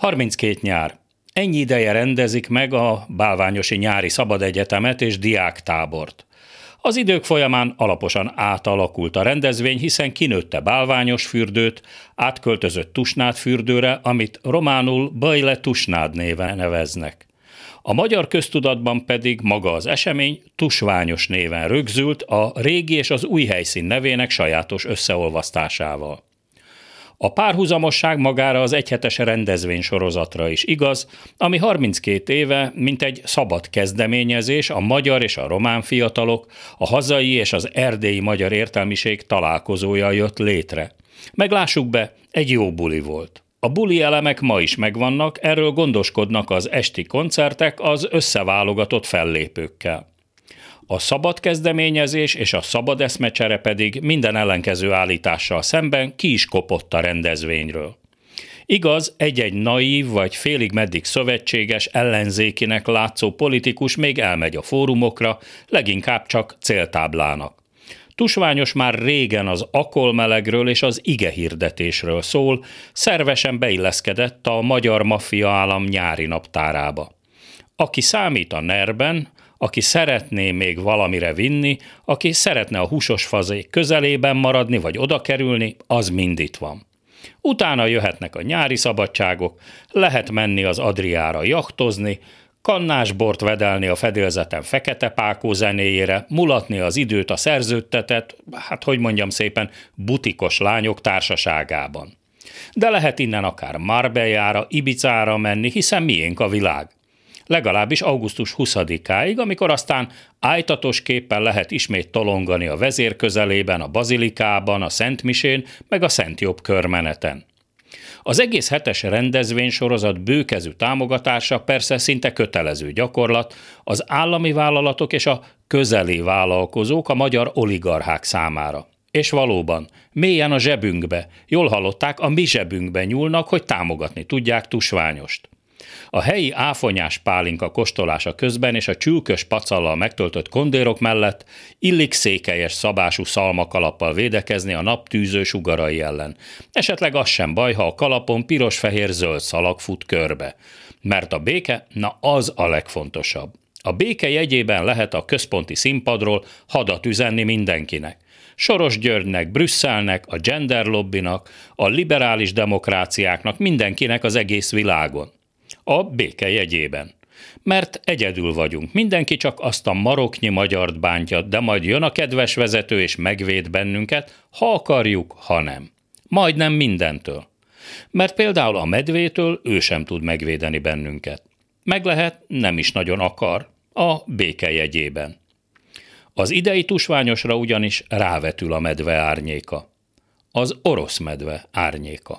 32 nyár. Ennyi ideje rendezik meg a Bálványosi Nyári Szabad Egyetemet és diáktábort. Az idők folyamán alaposan átalakult a rendezvény, hiszen kinőtte bálványos fürdőt, átköltözött Tusnád fürdőre, amit románul Bajle Tusnád néven neveznek. A magyar köztudatban pedig maga az esemény tusványos néven rögzült a régi és az új helyszín nevének sajátos összeolvasztásával. A párhuzamosság magára az egyhetes rendezvény sorozatra is igaz, ami 32 éve, mint egy szabad kezdeményezés a magyar és a román fiatalok, a hazai és az erdélyi magyar értelmiség találkozója jött létre. Meglássuk be, egy jó buli volt. A buli elemek ma is megvannak, erről gondoskodnak az esti koncertek az összeválogatott fellépőkkel. A szabad kezdeményezés és a szabad eszmecsere pedig minden ellenkező állítással szemben ki is kopott a rendezvényről. Igaz, egy-egy naív vagy félig meddig szövetséges ellenzékinek látszó politikus még elmegy a fórumokra, leginkább csak céltáblának. Tusványos már régen az akolmelegről és az ige hirdetésről szól, szervesen beilleszkedett a magyar maffia állam nyári naptárába. Aki számít a nerben, aki szeretné még valamire vinni, aki szeretne a húsos fazék közelében maradni vagy oda kerülni, az mind itt van. Utána jöhetnek a nyári szabadságok, lehet menni az Adriára jachtozni, kannásbort vedelni a fedélzeten fekete pákó zenéjére, mulatni az időt a szerződtetett, hát hogy mondjam szépen, butikos lányok társaságában. De lehet innen akár Marbellára, Ibicára menni, hiszen miénk a világ legalábbis augusztus 20-áig, amikor aztán ájtatos képpen lehet ismét tolongani a vezér közelében, a bazilikában, a Szentmisén, meg a Szent Jobb körmeneten. Az egész hetes rendezvény sorozat bőkezű támogatása persze szinte kötelező gyakorlat az állami vállalatok és a közeli vállalkozók a magyar oligarchák számára. És valóban, mélyen a zsebünkbe, jól hallották, a mi zsebünkbe nyúlnak, hogy támogatni tudják tusványost. A helyi áfonyás pálinka kóstolása közben és a csülkös pacallal megtöltött kondérok mellett illik székelyes szabású szalmakalappal védekezni a naptűző sugarai ellen. Esetleg az sem baj, ha a kalapon piros-fehér-zöld szalag fut körbe. Mert a béke, na az a legfontosabb. A béke jegyében lehet a központi színpadról hadat üzenni mindenkinek. Soros Györgynek, Brüsszelnek, a gender lobbinak, a liberális demokráciáknak, mindenkinek az egész világon a béke jegyében. Mert egyedül vagyunk, mindenki csak azt a maroknyi magyart bántja, de majd jön a kedves vezető és megvéd bennünket, ha akarjuk, ha nem. Majdnem mindentől. Mert például a medvétől ő sem tud megvédeni bennünket. Meg lehet, nem is nagyon akar, a béke jegyében. Az idei tusványosra ugyanis rávetül a medve árnyéka. Az orosz medve árnyéka.